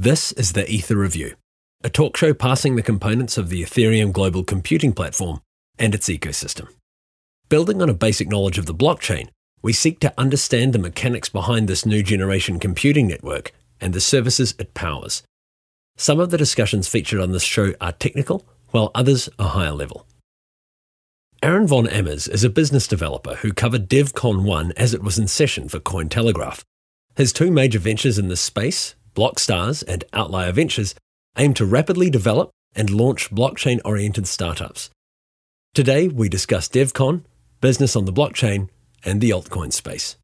This is the Ether Review, a talk show passing the components of the Ethereum global computing platform and its ecosystem. Building on a basic knowledge of the blockchain, we seek to understand the mechanics behind this new generation computing network and the services it powers. Some of the discussions featured on this show are technical, while others are higher level. Aron van Ammers is a business developer who covered DevCon 1 as it was in session for Cointelegraph. His two major ventures in this space, Blockstars and Outlier Ventures, aim to rapidly develop and launch blockchain oriented startups. Today, we discuss DevCon, business on the blockchain, and the altcoin space.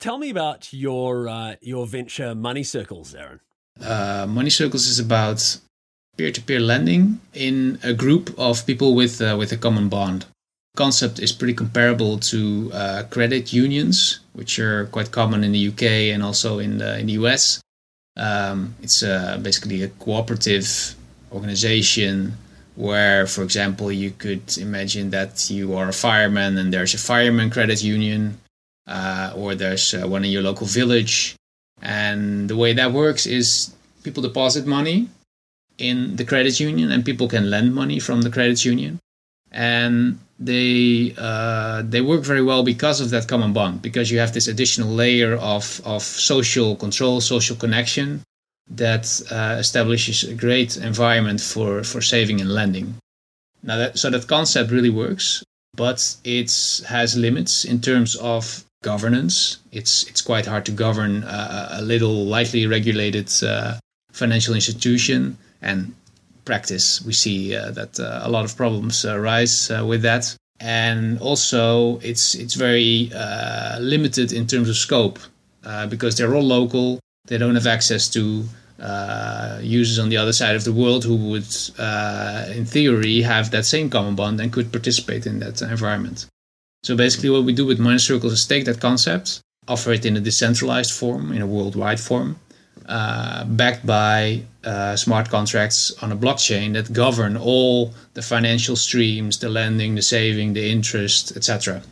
Tell me about your uh, your venture Money Circles, Aron. Uh, Money Circles is about peer-to-peer lending in a group of people with uh, with a common bond concept is pretty comparable to uh, credit unions, which are quite common in the UK and also in the, in the US. Um, it's uh, basically a cooperative organization where, for example, you could imagine that you are a fireman and there's a fireman credit union, uh, or there's uh, one in your local village. And the way that works is people deposit money in the credit union and people can lend money from the credit union. And they uh, they work very well because of that common bond because you have this additional layer of of social control social connection that uh, establishes a great environment for for saving and lending. Now that so that concept really works but it has limits in terms of governance. It's it's quite hard to govern a, a little lightly regulated uh, financial institution and practice, we see uh, that uh, a lot of problems arise uh, with that. And also, it's it's very uh, limited in terms of scope uh, because they're all local. They don't have access to uh, users on the other side of the world who would, in theory, have that same common bond and could participate in that environment. So basically, what we do with Money Circles is take that concept, offer it in a decentralized form, in a worldwide form, uh, backed by uh, smart contracts on a blockchain that govern all the financial streams, the lending, the saving, the interest, etc.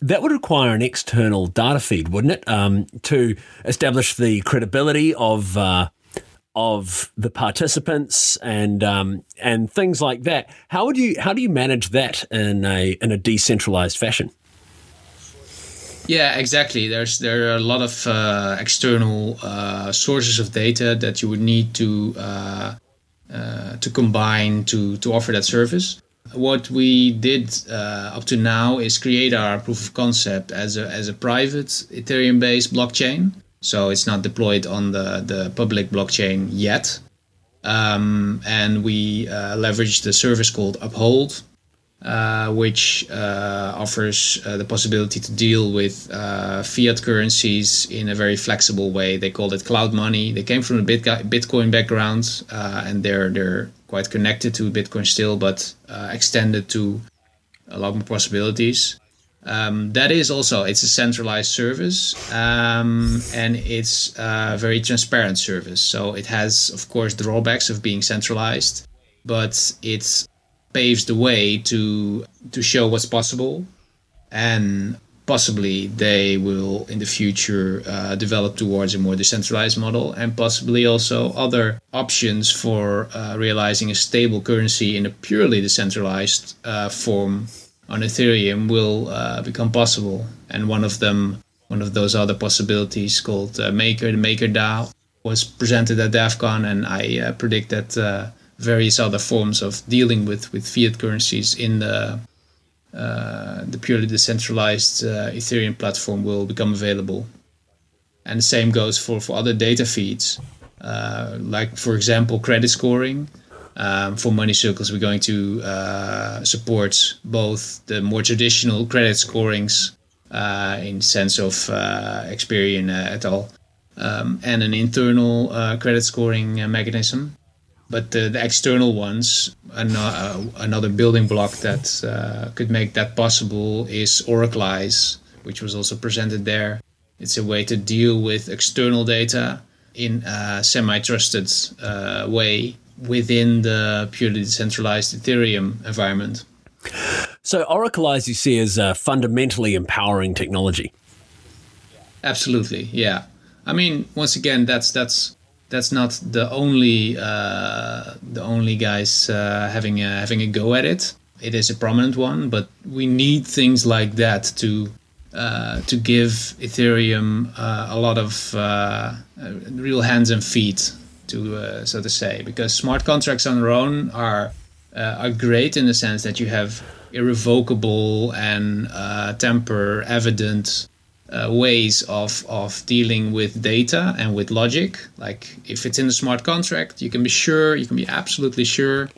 That would require an external data feed, wouldn't it, um, to establish the credibility of uh, of the participants and um, and things like that. How would you how do you manage that in a in a decentralized fashion? Yeah, exactly. There's there are a lot of uh, external uh, sources of data that you would need to uh, uh to combine to to offer that service. What we did uh, up to now is create our proof of concept as a as a private Ethereum-based blockchain. So it's not deployed on the the public blockchain yet. Um, and we uh, leveraged the service called Uphold, uh, which uh, offers uh, the possibility to deal with uh, fiat currencies in a very flexible way. They call it cloud money. They came from a Bitcoin background, uh, and they're they're quite connected to Bitcoin still, but uh, extended to a lot more possibilities. Um, that is also it's a centralized service um, and it's a very transparent service. So it has, of course, drawbacks of being centralized, but it's paves the way to to show what's possible, and possibly they will in the future uh, develop towards a more decentralized model, and possibly also other options for uh, realizing a stable currency in a purely decentralized uh, form on Ethereum will uh, become possible. And one of them, one of those other possibilities called uh, Maker, the Maker DAO, was presented at DevCon, and I uh, predict that various other forms of dealing with, with fiat currencies in the uh, the purely decentralized uh, Ethereum platform will become available. And the same goes for, for other data feeds, uh, like, for example, credit scoring. Um, for Money Circles, we're going to uh, support both the more traditional credit scorings uh, in sense of uh, Experian et al. Um, and an internal credit scoring mechanism but the, the external ones, uh, another building block that uh, could make that possible is Oraclize, which was also presented there. It's a way to deal with external data in a semi-trusted uh, way within the purely decentralized Ethereum environment. So Oraclize you see as a fundamentally empowering technology. Absolutely, yeah. I mean, once again, that's that's that's not the only uh, the only guys uh, having a, having a go at it. It is a prominent one, but we need things like that to uh, to give Ethereum uh, a lot of uh, real hands and feet, to uh, so to say, because smart contracts on their own are are great in the sense that you have irrevocable and tamper evident uh, ways of, of dealing with data and with logic. Like if it's in a smart contract, you can be sure, you can be absolutely sure,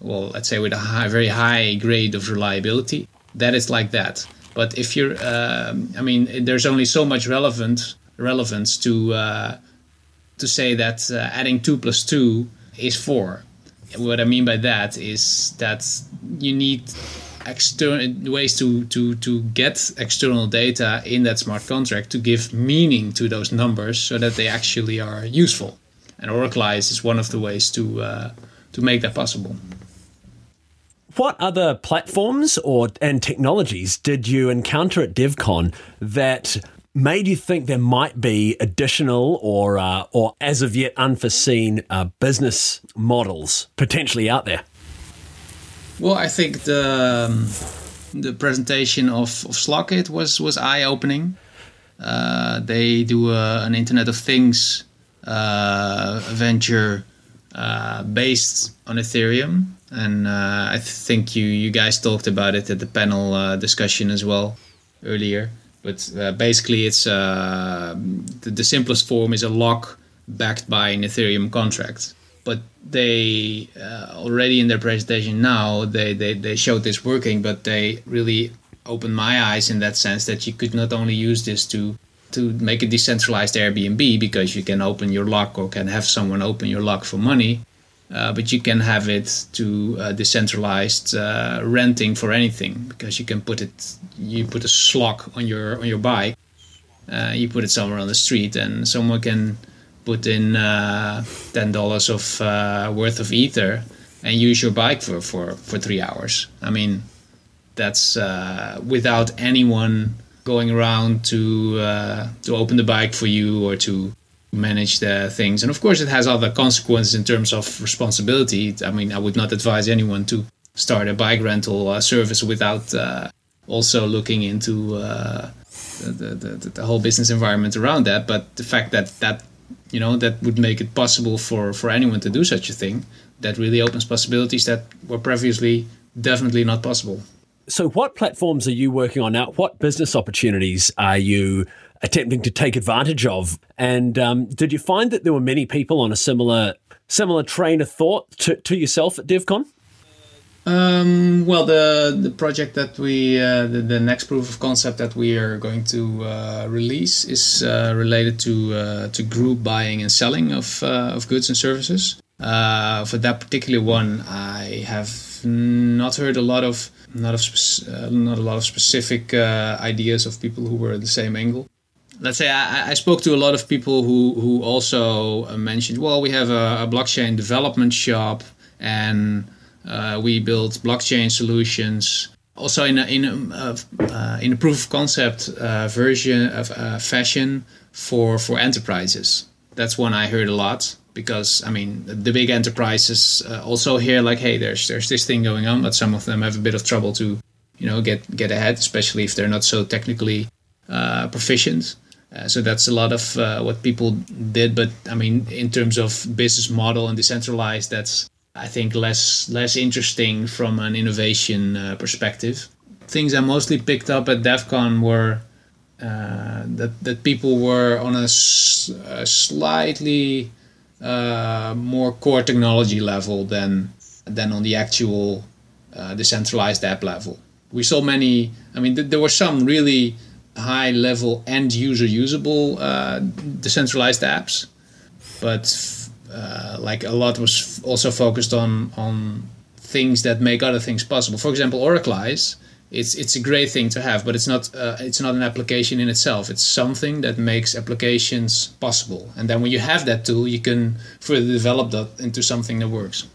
well, let's say with a high, very high grade of reliability, that it's like that. But if you're, uh, I mean, there's only so much relevant relevance to uh, to say that uh, adding two plus two is four. What I mean by that is that you need external ways to, to, to get external data in that smart contract to give meaning to those numbers so that they actually are useful. And Oraclize is one of the ways to uh, to make that possible. What other platforms or and technologies did you encounter at DevCon that made you think there might be additional or uh, or as of yet unforeseen uh, business models potentially out there? Well, I think the um, the presentation of, of Slockit was was eye opening. Uh, they do a, an Internet of Things uh, venture uh, based on Ethereum, and uh, I think you you guys talked about it at the panel uh, discussion as well earlier. But uh, basically, it's the, the simplest form is a lock backed by an Ethereum contract they uh, already in their presentation now they, they, they showed this working but they really opened my eyes in that sense that you could not only use this to to make a decentralized Airbnb because you can open your lock or can have someone open your lock for money, uh, but you can have it to uh, decentralized uh, renting for anything because you can put it you put a slot on your on your bike, uh, you put it somewhere on the street and someone can put in uh, ten dollars of uh, worth of ether and use your bike for, for, for three hours. I mean, that's uh, without anyone going around to uh, to open the bike for you or to manage the things. And of course, it has other consequences in terms of responsibility. I mean, I would not advise anyone to start a bike rental uh, service without uh, also looking into the, the, the, the whole business environment around that. But the fact that that you know that would make it possible for for anyone to do such a thing that really opens possibilities that were previously definitely not possible. So what platforms are you working on now? What business opportunities are you attempting to take advantage of? And um, did you find that there were many people on a similar similar train of thought to, to yourself at devcon um, well, the the project that we uh, the, the next proof of concept that we are going to uh, release is uh, related to uh, to group buying and selling of uh, of goods and services. Uh, for that particular one, I have not heard a lot of not of not a lot of specific ideas of people who were at the same angle. Let's say I, I, spoke to a lot of people who who also mentioned, well, we have a, a blockchain development shop and uh, we build blockchain solutions. Also, in a, in a, uh, in a proof of concept uh, version of uh, fashion for for enterprises. That's one I heard a lot because I mean the big enterprises uh, also hear like, hey, there's there's this thing going on, but some of them have a bit of trouble to you know get get ahead, especially if they're not so technically uh, proficient. Uh, so that's a lot of uh, what people did. But I mean, in terms of business model and decentralized, that's I think less less interesting from an innovation uh, perspective. Things I mostly picked up at DevCon were uh, that that people were on a, a slightly uh, more core technology level than than on the actual uh, decentralized app level. We saw many. I mean, th- there were some really high level end user usable uh, decentralized apps, but uh, like a lot was also focused on on things that make other things possible. For example, Oraclize. It's it's a great thing to have, but it's not uh, it's not an application in itself. It's something that makes applications possible. And then when you have that tool, you can further develop that into something that works.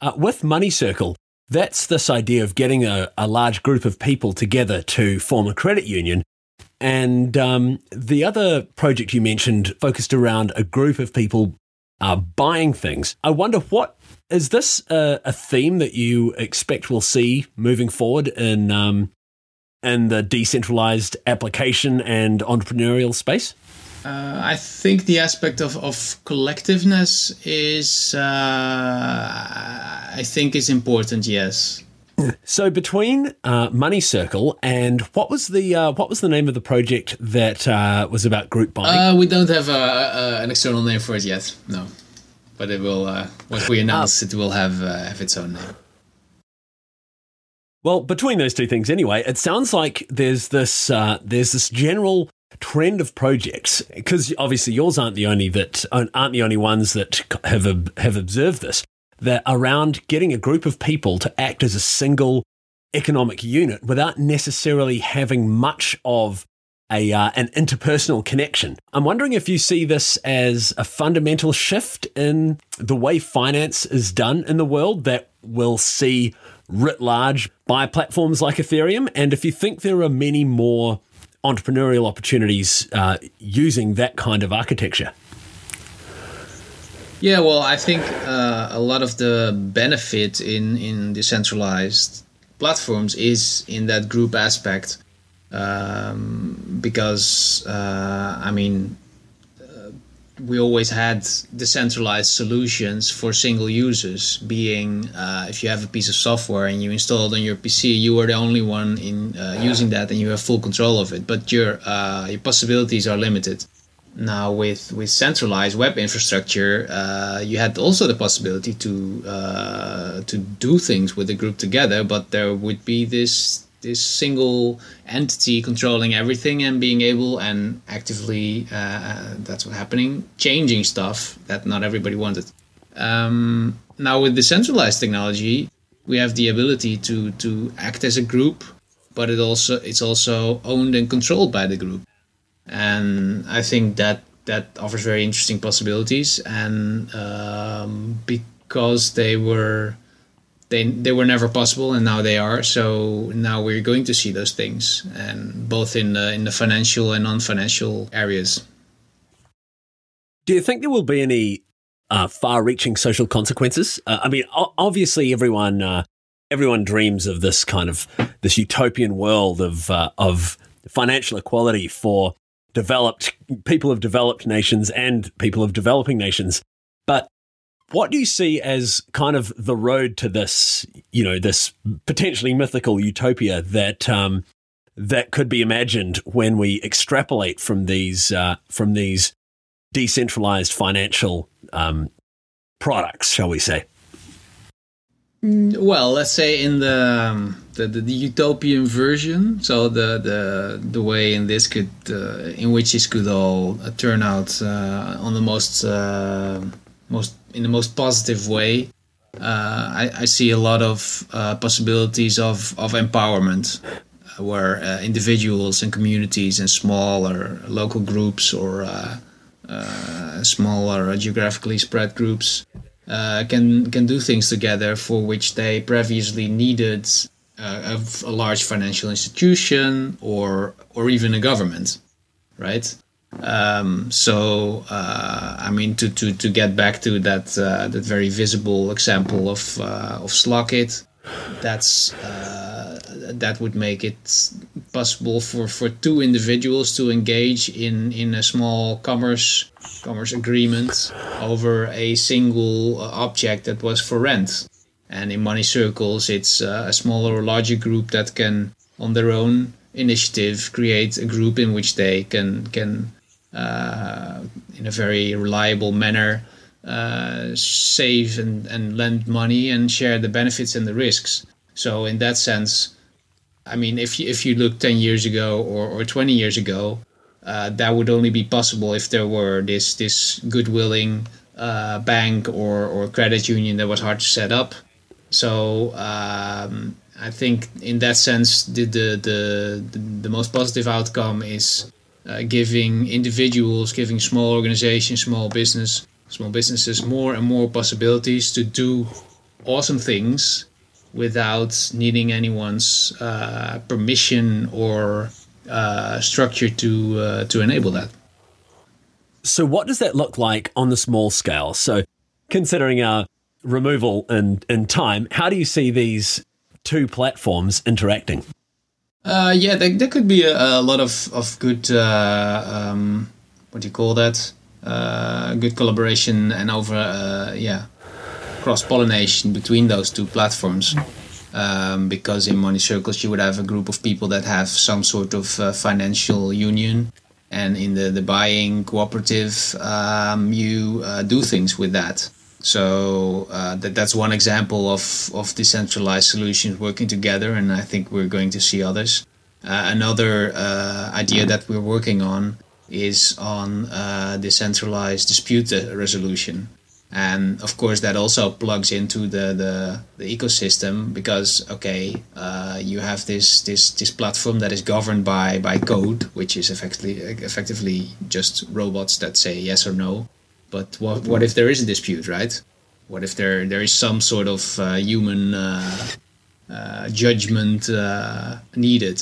Uh, with Money Circle, that's this idea of getting a, a large group of people together to form a credit union And um, the other project you mentioned focused around a group of people uh, buying things. I wonder what is this a, a, theme that you expect we'll see moving forward in um, in the decentralized application and entrepreneurial space? Uh, I think the aspect of, of collectiveness is, uh, I think, is important. Yes. So between uh, Money Circle and what was the uh, what was the name of the project that uh, was about group buying? Uh, we don't have a, a, an external name for it yet. No, but it will uh, once we announce it will have uh, have its own name. Well, between those two things, anyway, it sounds like there's this there's this general trend of projects because obviously yours aren't the only that aren't the only ones that have have observed this that around getting a group of people to act as a single economic unit without necessarily having much of a uh, an interpersonal connection. I'm wondering if you see this as a fundamental shift in the way finance is done in the world that will see writ large by platforms like Ethereum, and if you think there are many more entrepreneurial opportunities uh, using that kind of architecture. Yeah, well, I think uh, a lot of the benefit in in decentralized platforms is in that group aspect, um, because uh, I mean, uh, we always had decentralized solutions for single users. Being uh, if you have a piece of software and you install it on your PC, you are the only one in uh, using that, and you have full control of it. But your uh, your possibilities are limited now with with centralized web infrastructure uh, you had also the possibility to uh, to do things with the group together but there would be this this single entity controlling everything and being able and actively uh, that's what happening changing stuff that not everybody wanted. Um, now with decentralized technology we have the ability to to act as a group but it also it's also owned and controlled by the group and I think that that offers very interesting possibilities. And um, because they were they they were never possible, and now they are. So now we're going to see those things, and both in the in the financial and non-financial areas. Do you think there will be any uh, far-reaching social consequences? Uh, I mean, obviously, everyone uh, everyone dreams of this kind of this utopian world of uh, of financial equality for developed people of developed nations and people of developing nations. But what do you see as kind of the road to this, you know, this potentially mythical utopia that um, that could be imagined when we extrapolate from these uh, from these decentralized financial um, products, shall we say? Mm, well, let's say in the, um, the, the, the, utopian version, so the the the way in this could uh, in which this could all uh, turn out uh, on the most uh, most in the most positive way. Uh, I, I see a lot of uh, possibilities of of empowerment, where individuals and communities and smaller local groups or smaller geographically spread groups uh, can can do things together for which they previously needed uh, a, a, large financial institution or or even a government, right? Um, so uh, I mean to, to, to get back to that uh, that very visible example of uh, of Slockit, that's uh, that would make it possible for, for two individuals to engage in, in a small commerce commerce agreement over a single uh, object that was for rent. And in money circles, it's uh, a smaller or larger group that can, on their own initiative, create a group in which they can can uh, in a very reliable manner uh, save and, and lend money and share the benefits and the risks. So in that sense, I mean, if you, if you look 10 years ago or, or 20 years ago, uh, that would only be possible if there were this this good willing uh, bank or, or credit union that was hard to set up. So um, I think in that sense, the the the, the, most positive outcome is uh, giving individuals, giving small organizations, small business, small businesses more and more possibilities to do awesome things without needing anyone's uh, permission or uh, structure to uh, to enable that. So, what does that look like on the small scale? So, considering our removal in, in time, how do you see these two platforms interacting? Uh, yeah, there, there, could be a, a, lot of, of good, uh, um, what do you call that? Uh, good collaboration and over, uh, yeah, cross pollination between those two platforms. Um, because in money circles, you would have a group of people that have some sort of uh, financial union and in the, the buying cooperative um, you uh, do things with that so uh, that, that's one example of, of decentralized solutions working together and i think we're going to see others. Uh, another uh, idea that we're working on is on uh, decentralized dispute resolution. And of course that also plugs into the the, the ecosystem because okay uh, you have this this this platform that is governed by by code which is effectively effectively just robots that say yes or no but what what if there is a dispute right what if there there is some sort of uh, human uh, uh judgment uh, needed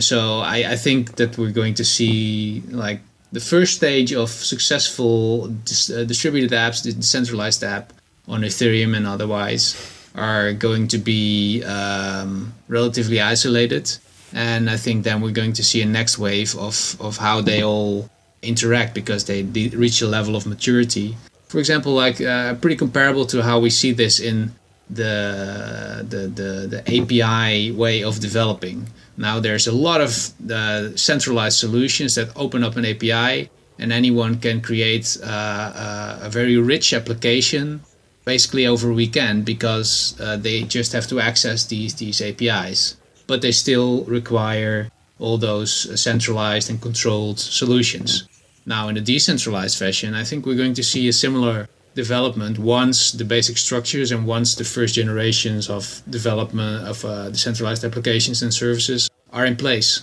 so I, I think that we're going to see like the first stage of successful dis- distributed apps, decentralized app on Ethereum and otherwise, are going to be um, relatively isolated. And I think then we're going to see a next wave of, of how they all interact because they, they reach a level of maturity. For example, like uh, pretty comparable to how we see this in the, the, the, the API way of developing now there's a lot of uh, centralized solutions that open up an API, and anyone can create uh, uh, a very rich application basically over weekend because uh, they just have to access these these APIs. But they still require all those centralized and controlled solutions. Now, in a decentralized fashion, I think we're going to see a similar development once the basic structures and once the first generations of development of uh, decentralized applications and services are in place.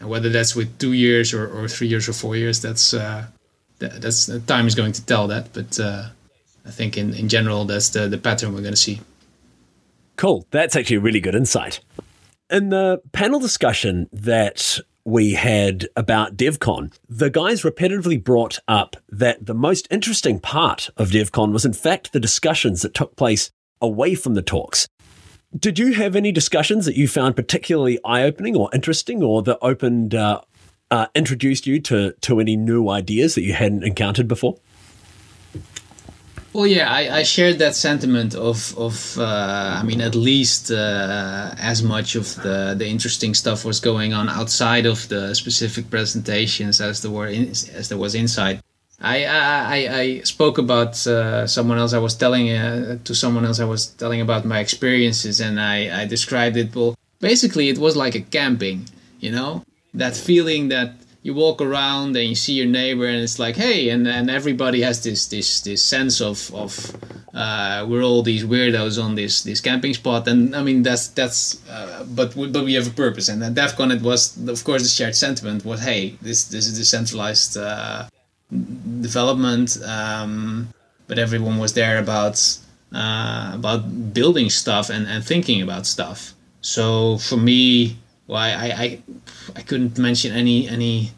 And whether that's with two years or, or three years or four years, that's uh, that, that's time is going to tell that. But uh, I think in, in general, that's the, the pattern we're going to see. Cool. That's actually a really good insight. In the panel discussion that we had about DevCon, the guys repetitively brought up that the most interesting part of DevCon was, in fact, the discussions that took place away from the talks. Did you have any discussions that you found particularly eye opening or interesting or that opened, uh, uh, introduced you to, to any new ideas that you hadn't encountered before? Well, yeah, I, I shared that sentiment of, of uh, I mean, at least uh, as much of the, the interesting stuff was going on outside of the specific presentations as there were in, as there was inside. I I, I spoke about uh, someone else. I was telling uh, to someone else. I was telling about my experiences, and I I described it. Well, basically, it was like a camping. You know, that feeling that you walk around and you see your neighbor and it's like hey and, and everybody has this this this sense of of uh, we're all these weirdos on this this camping spot. And I mean that's that's uh, but we, but we have a purpose. And at DevCon it was of course the shared sentiment was hey this this is decentralized uh, development. Um, but everyone was there about uh, about building stuff and, and thinking about stuff. So for me well, I, I, I couldn't mention any any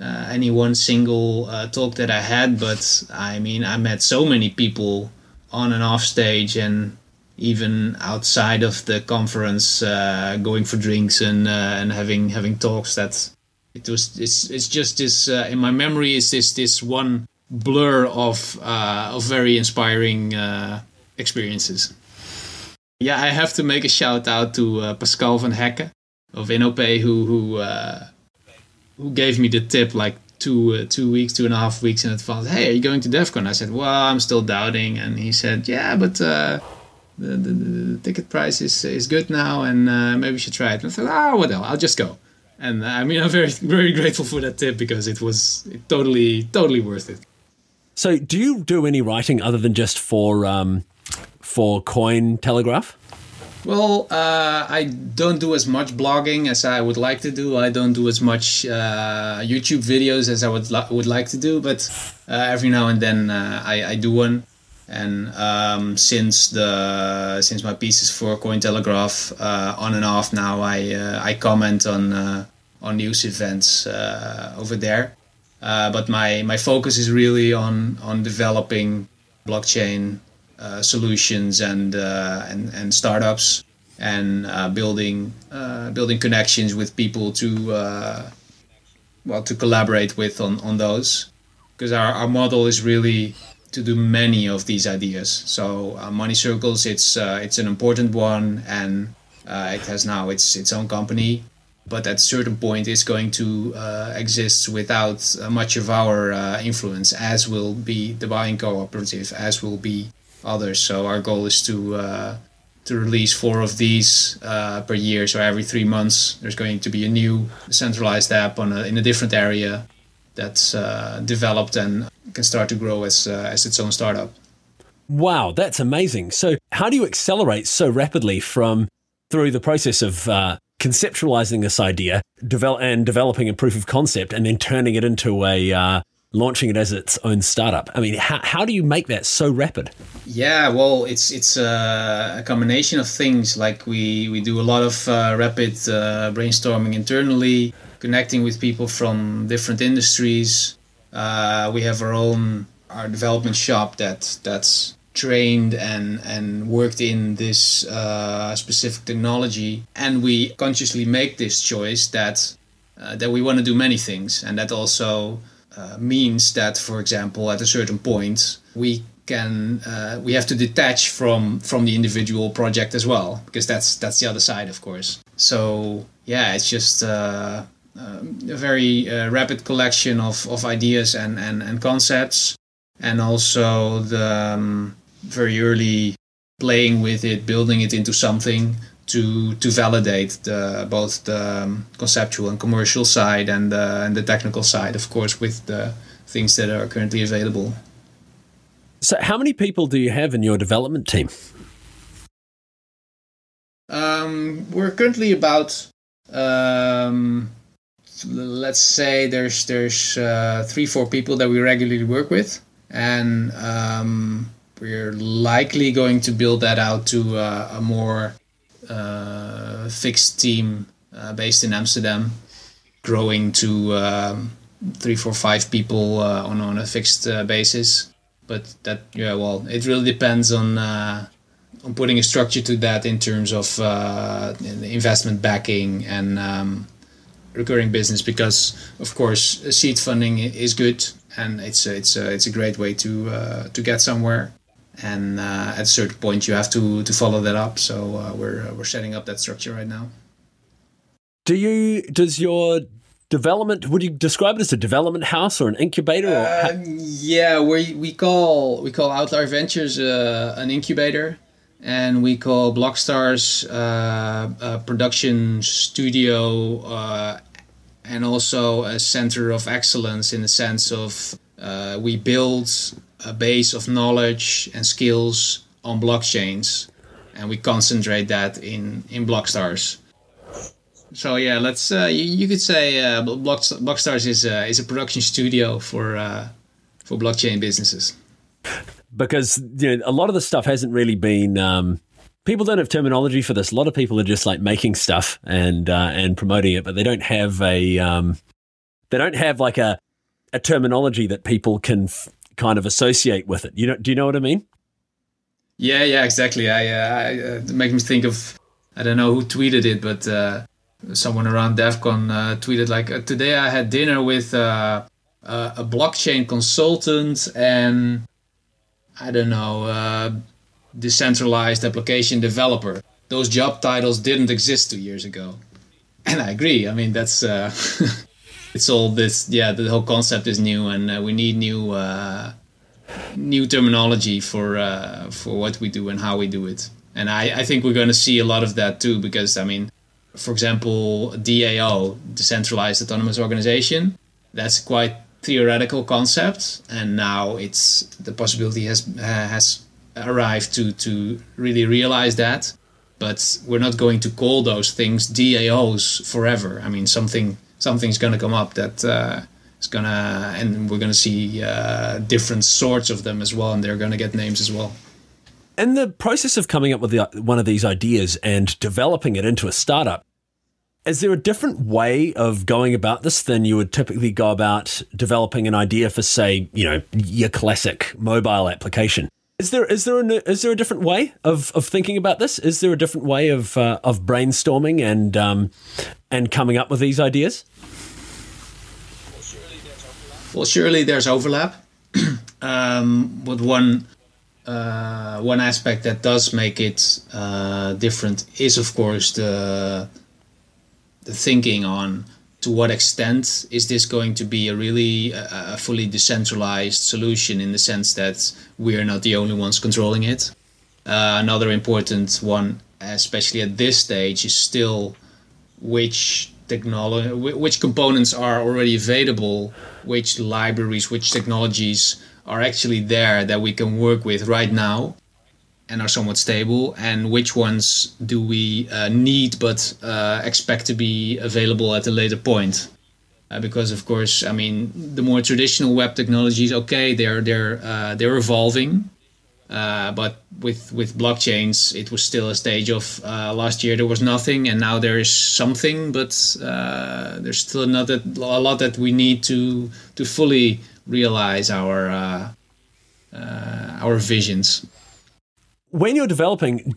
uh, any one single uh, talk that I had, but I mean I met so many people on and off stage and even outside of the conference, uh, going for drinks and uh, and having having talks. That it was it's it's just this uh, in my memory is this this one blur of uh, of very inspiring experiences. Yeah, I have to make a shout out to Pascal van Hekke of InnoPay who who who gave me the tip like two uh, two weeks, two and a half weeks in advance. Hey, are you going to DevCon? I said, well, I'm still doubting, and he said, yeah, but. Uh, the, the, the, ticket price is is good now, and uh, maybe we should try it. And I thought, oh, what else? I'll just go. And I mean, I'm very very grateful for that tip because it was totally totally worth it. So, do you do any writing other than just for um, for Cointelegraph? Well, uh, I don't do as much blogging as I would like to do. I don't do as much uh, YouTube videos as I would li- would like to do, but uh, every now and then uh, I, I do one. And um, since the since my pieces for Cointelegraph uh, on and off now, I uh, I comment on on news events uh, over there. Uh, but my, my focus is really on on developing blockchain uh, solutions and, uh, and and startups and uh, building uh, building connections with people to well to collaborate with on, on those because our, our model is really to do many of these ideas. So Money Circles, it's it's an important one and it has now its its own company but at a certain point it's going to uh, exist without uh, much of our uh, influence, as will be the buying cooperative, as will be others. So our goal is to uh, to release four of these uh, per year. So every three months, there's going to be a new centralized app on a, in a different area that's uh, developed and can start to grow as as its own startup. Wow, that's amazing. So how do you accelerate so rapidly from through the process of conceptualizing this idea, develop and developing a proof of concept, and then turning it into a uh, launching it as its own startup. I mean, how, how do you make that so rapid? Yeah, well, it's it's uh, a combination of things. Like we we do a lot of uh, rapid uh, brainstorming internally, connecting with people from different industries. Uh, we have our own our development shop that that's trained and and worked in this uh, specific technology, and we consciously make this choice that uh, that we want to do many things, and that also uh, means that, for example, at a certain point, we can uh, we have to detach from from the individual project as well, because that's that's the other side, of course. So yeah, it's just. Uh, um, a very uh, rapid collection of, of ideas and, and, and concepts and also the um, very early playing with it, building it into something to to validate the, both the um, conceptual and commercial side and the, and the technical side, of course, with the things that are currently available. So, how many people do you have in your development team? Um, we're currently about, um, let's say, there's there's uh, three four people that we regularly work with, and um, we're likely going to build that out to uh, a more fixed team uh, based in Amsterdam, growing to um, three, four, five people uh, on on a fixed uh, basis. But that, yeah, well, it really depends on uh, on putting a structure to that in terms of investment backing and um, recurring business. Because of course, seed funding is good and it's a, it's a, it's a great way to to get somewhere and uh, at a certain point you have to to follow that up. So uh, we're uh, we're setting up that structure right now. Do you? Does your development? Would you describe it as a development house or an incubator? Or uh, yeah, we we call we call Outlier Ventures uh, an incubator, and we call Blockstars uh, a production studio. and also a center of excellence in the sense of we build a base of knowledge and skills on blockchains, and we concentrate that in in Blockstars. So yeah, let's uh, you, you, could say uh, Block, Blockstars is a, is a production studio for uh, for blockchain businesses. Because you know a lot of the stuff hasn't really been. Um, people don't have terminology for this. A lot of people are just like making stuff and uh, and promoting it, but they don't have a um, they don't have like a a terminology that people can f- kind of associate with it. You know, do you know what I mean? Yeah, yeah, exactly. I, uh, I uh, me think of I don't know who tweeted it, but uh, someone around DevCon uh, tweeted like uh, today I had dinner with uh, a blockchain consultant and I don't know decentralized application developer. Those job titles didn't exist two years ago, and I agree. I mean that's. it's all this yeah the whole concept is new and uh, we need new uh, new terminology for uh, for what we do and how we do it. And I, I think we're going to see a lot of that too because i mean for example dao decentralized autonomous organization that's quite theoretical concept and now it's the possibility has has arrived to to really realize that. But we're not going to call those things daos forever. I mean something something's going to come up that uh, is going to, and we're going to see uh, different sorts of them as well, and they're going to get names as well. In the process of coming up with the, one of these ideas and developing it into a startup, is there a different way of going about this than you would typically go about developing an idea for, say, you know, your classic mobile application? Is there is there a, is there a different way of, of thinking about this? Is there a different way of uh, of brainstorming and um, and coming up with these ideas? Well, surely there's overlap. um, but one uh, one aspect that does make it uh, different is, of course, the the thinking on to what extent is this going to be a really a fully decentralized solution in the sense that we are not the only ones controlling it. Uh, another important one, especially at this stage, is still which technology, which components are already available, which libraries, which technologies are actually there that we can work with right now and are somewhat stable, and which ones do we uh, need but uh, expect to be available at a later point? Uh, because of course, I mean, the more traditional web technologies, okay, they're they're uh, they're evolving, uh, but with with blockchains, it was still a stage of uh, last year there was nothing, and now there is something, but there's still another a lot that we need to to fully realize our our visions when you're developing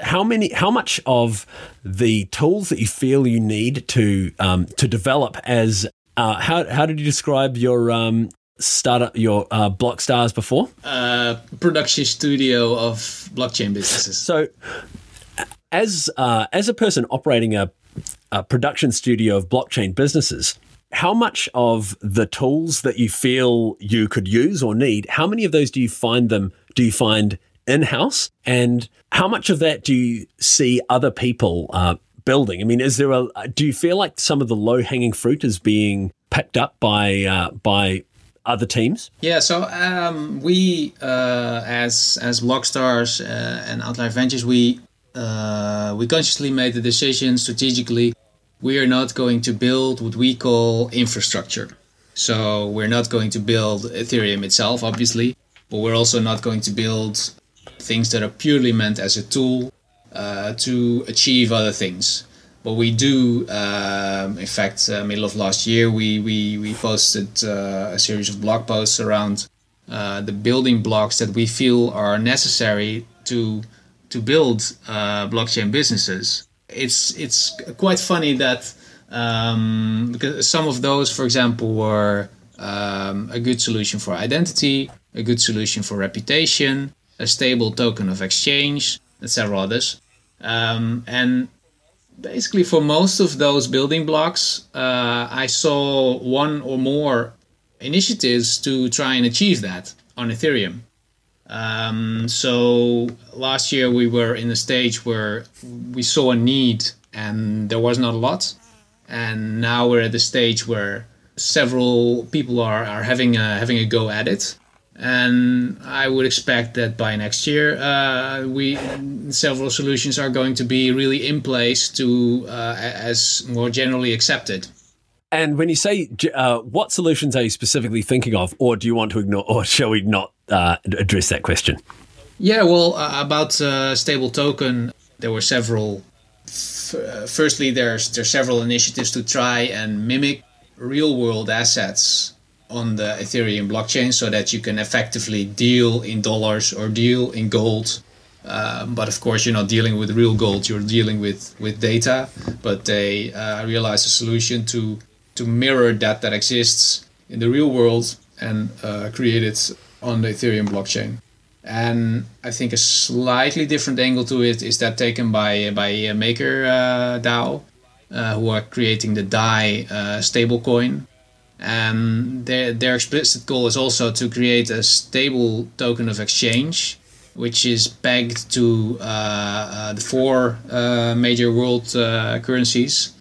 how many how much of the tools that you feel you need to um, to develop as uh, how how did you describe your um, startup your uh, Blockstars before? Uh, production studio of blockchain businesses. So as uh, as a person operating a, a production studio of blockchain businesses how much of the tools that you feel you could use or need how many of those do you find them do you find in house? And how much of that do you see other people uh, building? I mean, is there a? Do you feel like some of the low hanging fruit is being picked up by uh, by other teams? Yeah, so um, we uh, as as Blockstars uh, and Outlier Ventures, we uh, we consciously made the decision strategically. We are not going to build what we call infrastructure. So we're not going to build Ethereum itself, obviously, but we're also not going to build things that are purely meant as a tool uh, to achieve other things. But we do, um, in fact, uh, middle of last year, we we we posted uh, a series of blog posts around uh, the building blocks that we feel are necessary to to build uh, blockchain businesses. It's it's quite funny that um, because some of those, for example, were um, a good solution for identity, a good solution for reputation, a stable token of exchange, several others. Um, and basically, for most of those building blocks, uh, I saw one or more initiatives to try and achieve that on Ethereum. Um, so last year we were in a stage where we saw a need and there was not a lot. And now we're at the stage where several people are, are having a, having a go at it and I would expect that by next year, uh, we several solutions are going to be really in place to uh, as more generally accepted. And when you say uh, what solutions are you specifically thinking of, or do you want to ignore, or shall we not uh, address that question? Yeah, well, uh, about uh, stable token, there were several. F- firstly, there's there's several initiatives to try and mimic real world assets on the Ethereum blockchain so that you can effectively deal in dollars or deal in gold. Um, but of course, you're not dealing with real gold; you're dealing with with data. But they uh, realized a solution to to mirror that that exists in the real world and uh, create it on the Ethereum blockchain. And I think a slightly different angle to it is that taken by by Maker uh, DAO, uh, who are creating the DAI uh, stablecoin um, their, their explicit goal is also to create a stable token of exchange, which is pegged to uh, uh, the four uh, major world uh, currencies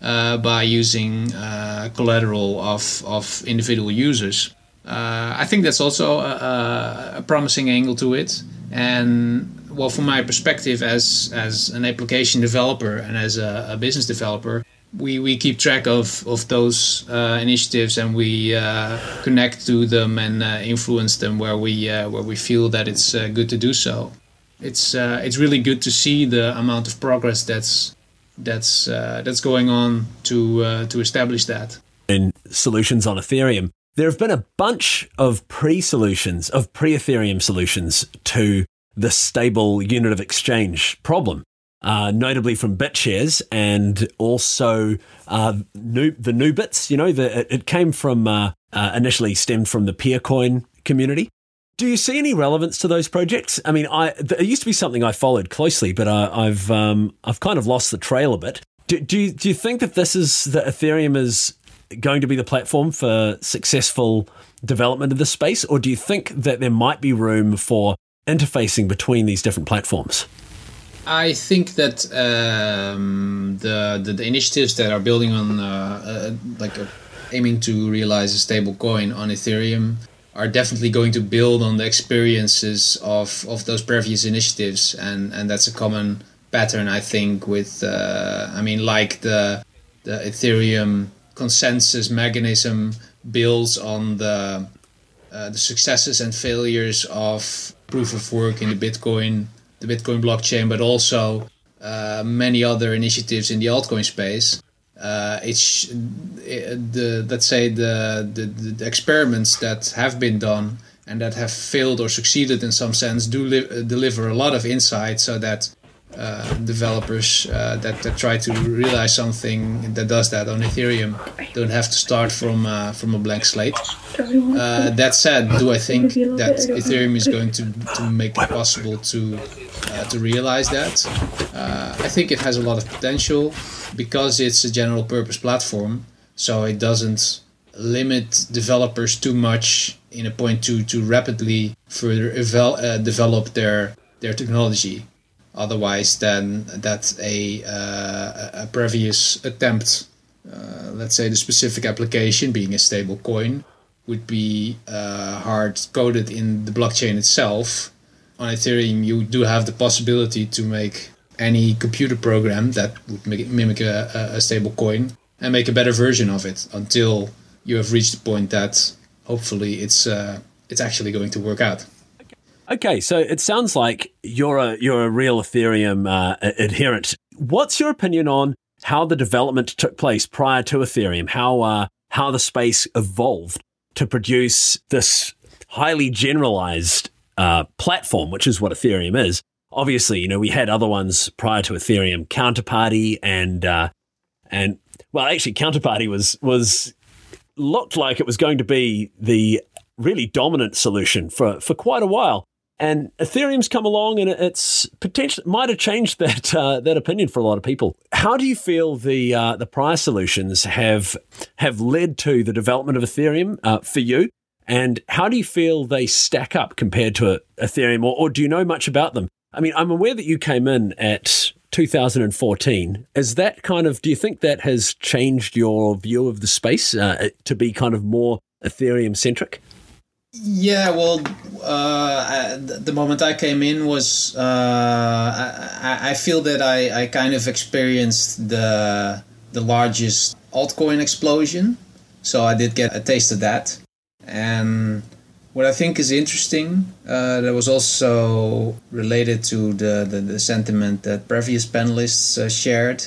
uh, by using uh, collateral of, of individual users. I think that's also a, a, promising angle to it. And well, from my perspective as, as an application developer and as a, a business developer, we, we keep track of, of those uh, initiatives and we uh, connect to them and uh, influence them where we uh, where we feel that it's uh, good to do so. It's uh, it's really good to see the amount of progress that's that's that's going on to to establish that. In solutions on Ethereum, there have been a bunch of pre-solutions of pre-Ethereum solutions to the stable unit of exchange problem. Uh, notably from BitShares and also uh, new, the Nubits. You know, the, it, came from uh, uh initially stemmed from the Peercoin community. Do you see any relevance to those projects? I mean, I it used to be something I followed closely, but I, have um, I've kind of lost the trail a bit. Do, do you, do you think that this is that Ethereum is going to be the platform for successful development of this space, or do you think that there might be room for interfacing between these different platforms? I think that um, the, the, the initiatives that are building on uh, uh, like uh, aiming to realize a stable coin on Ethereum are definitely going to build on the experiences of, of those previous initiatives, and, and that's a common pattern I think. With uh, I mean, like the the Ethereum consensus mechanism builds on the uh, the successes and failures of proof of work in the Bitcoin the Bitcoin blockchain, but also uh, many other initiatives in the altcoin space. Uh, it's the let's say the, the, the experiments that have been done and that have failed or succeeded in some sense do li- deliver a lot of insight so that uh, developers uh, that, that try to realize something that does that on Ethereum don't have to start from uh, from a blank slate. Uh, that said, do I think that Ethereum is going to, to make it possible to uh, to realize that? I think it has a lot of potential because it's a general purpose platform, so it doesn't limit developers too much in a point to to rapidly further develop their their technology Otherwise, then that's a, uh, a previous attempt, uh, let's say the specific application being a stable coin, would be uh, hard coded in the blockchain itself. On Ethereum, you do have the possibility to make any computer program that would mimic a, a stable coin and make a better version of it until you have reached the point that hopefully it's uh, it's actually going to work out. Okay, so it sounds like you're a you're a real Ethereum uh, adherent. What's your opinion on how the development took place prior to Ethereum? How uh, how the space evolved to produce this highly generalized uh, platform, which is what Ethereum is. Obviously, you know we had other ones prior to Ethereum, Counterparty, and uh, and well, actually, Counterparty was was looked like it was going to be the really dominant solution for for quite a while. And Ethereum's come along, and it's potentially might have changed that uh, that opinion for a lot of people. How do you feel the uh, the prior solutions have have led to the development of Ethereum uh, for you? And how do you feel they stack up compared to Ethereum, or, or do you know much about them? I mean, I'm aware that you came in at 2014. Is that kind of? Do you think that has changed your view of the space uh, to be kind of more Ethereum centric? Yeah, well, uh, the moment I came in was uh, I, I feel that I, I kind of experienced the the largest altcoin explosion, so I did get a taste of that. And what I think is interesting, uh, that was also related to the, the, the sentiment that previous panelists uh, shared.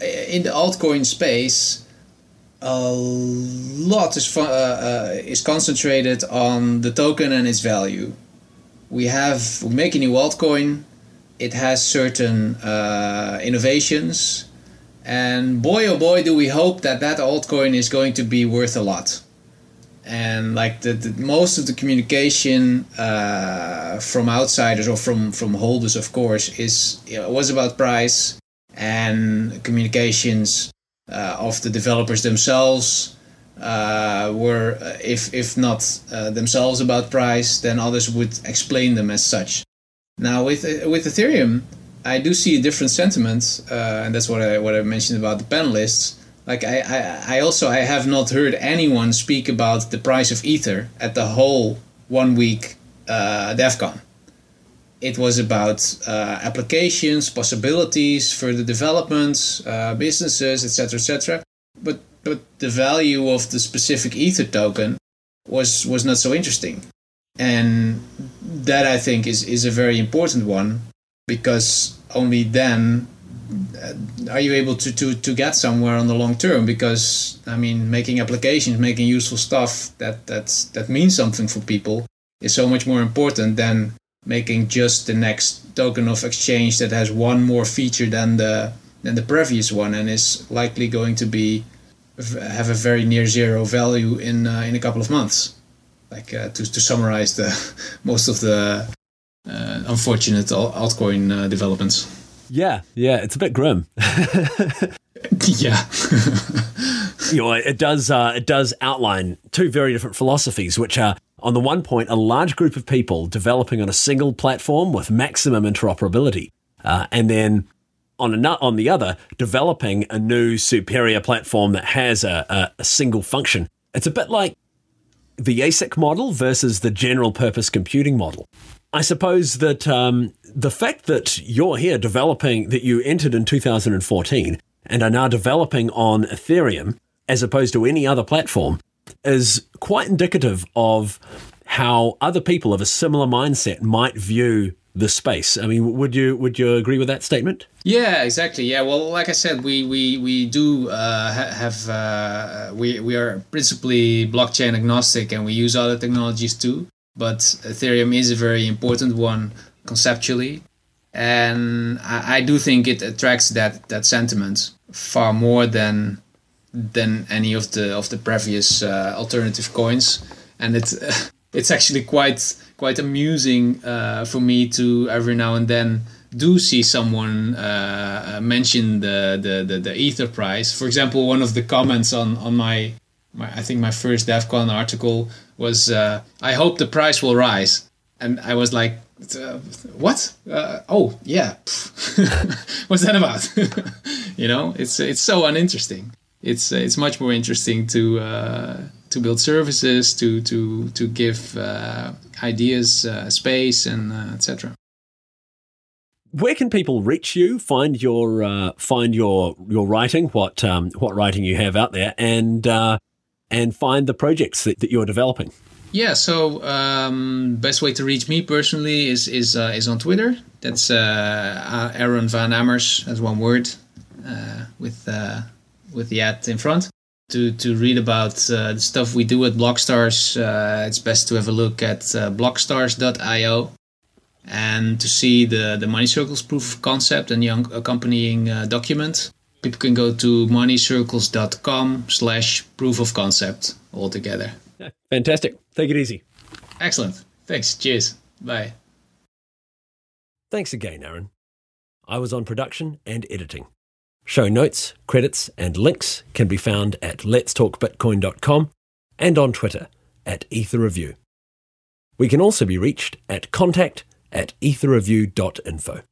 In the altcoin space, a lot is, uh, uh, is concentrated on the token and its value. We have we make a new altcoin. It has certain uh, innovations, and boy oh boy do we hope that that altcoin is going to be worth a lot. And like the, the most of the communication uh, from outsiders or from from holders, of course, is you know, was about price and communications of the developers themselves uh, were, uh, if if not uh, themselves about price, then others would explain them as such. Now with uh, with Ethereum, I do see a different sentiment, uh, and that's what I what I mentioned about the panelists. Like I, I, I also I have not heard anyone speak about the price of Ether at the whole one week uh, DevCon it was about uh, applications, possibilities, further developments, uh, businesses, etc., etc. But but the value of the specific Ether token was was not so interesting, and that I think is is a very important one because only then are you able to, to, to get somewhere on the long term? Because I mean, making applications, making useful stuff that that's that means something for people is so much more important than making just the next token of exchange that has one more feature than the than the previous one and is likely going to be have a very near zero value in uh, in a couple of months. Like uh, to to summarize the most of the uh, unfortunate altcoin uh, developments. Yeah, yeah, it's a bit grim. yeah. you know, it does uh, it does outline two very different philosophies, which are on the one point a large group of people developing on a single platform with maximum interoperability, uh, and then on a, on the other developing a new superior platform that has a, a, a single function. It's a bit like the ASIC model versus the general purpose computing model. I suppose that um, the fact that you're here developing, that you entered in 2014 and are now developing on Ethereum as opposed to any other platform is quite indicative of how other people of a similar mindset might view the space. I mean, would you would you agree with that statement? Yeah, exactly. Yeah, well, like I said, we we we do uh, have uh, we we are principally blockchain agnostic, and we use other technologies too. But Ethereum is a very important one conceptually, and I, I do think it attracts that that sentiment far more than than any of the of the previous uh, alternative coins, and it's it's actually quite quite amusing uh, for me to every now and then do see someone uh, mention the, the, the the ether price. For example, one of the comments on on my, my I think my first DevCon article was uh, I hope the price will rise, and I was like. Uh, what? Uh, oh, yeah. What's that about? you know, it's it's so uninteresting it's uh, it's much more interesting to uh, to build services, to to to give uh, ideas uh, space, and uh, etc. Where can people reach you? Find your uh, find your your writing, what um, what writing you have out there, and and find the projects that, that you're developing. Yeah, so um, best way to reach me personally is is is on Twitter. That's Aron van Ammers as one word with with the ad in front. To, to read about uh, the stuff we do at Blockstars, uh, it's best to have a look at uh, blockstars.io and to see the, the Money Circles proof of concept and the accompanying uh, document. People can go to moneycircles.com slash proof of concept altogether. Fantastic. Take it easy. Excellent. Thanks. Cheers. Bye. Thanks again, Aron. I was on production and editing. Show notes, credits, and links can be found at letstalkbitcoin.com and on Twitter at EtherReview. We can also be reached at contact at etherreview.info.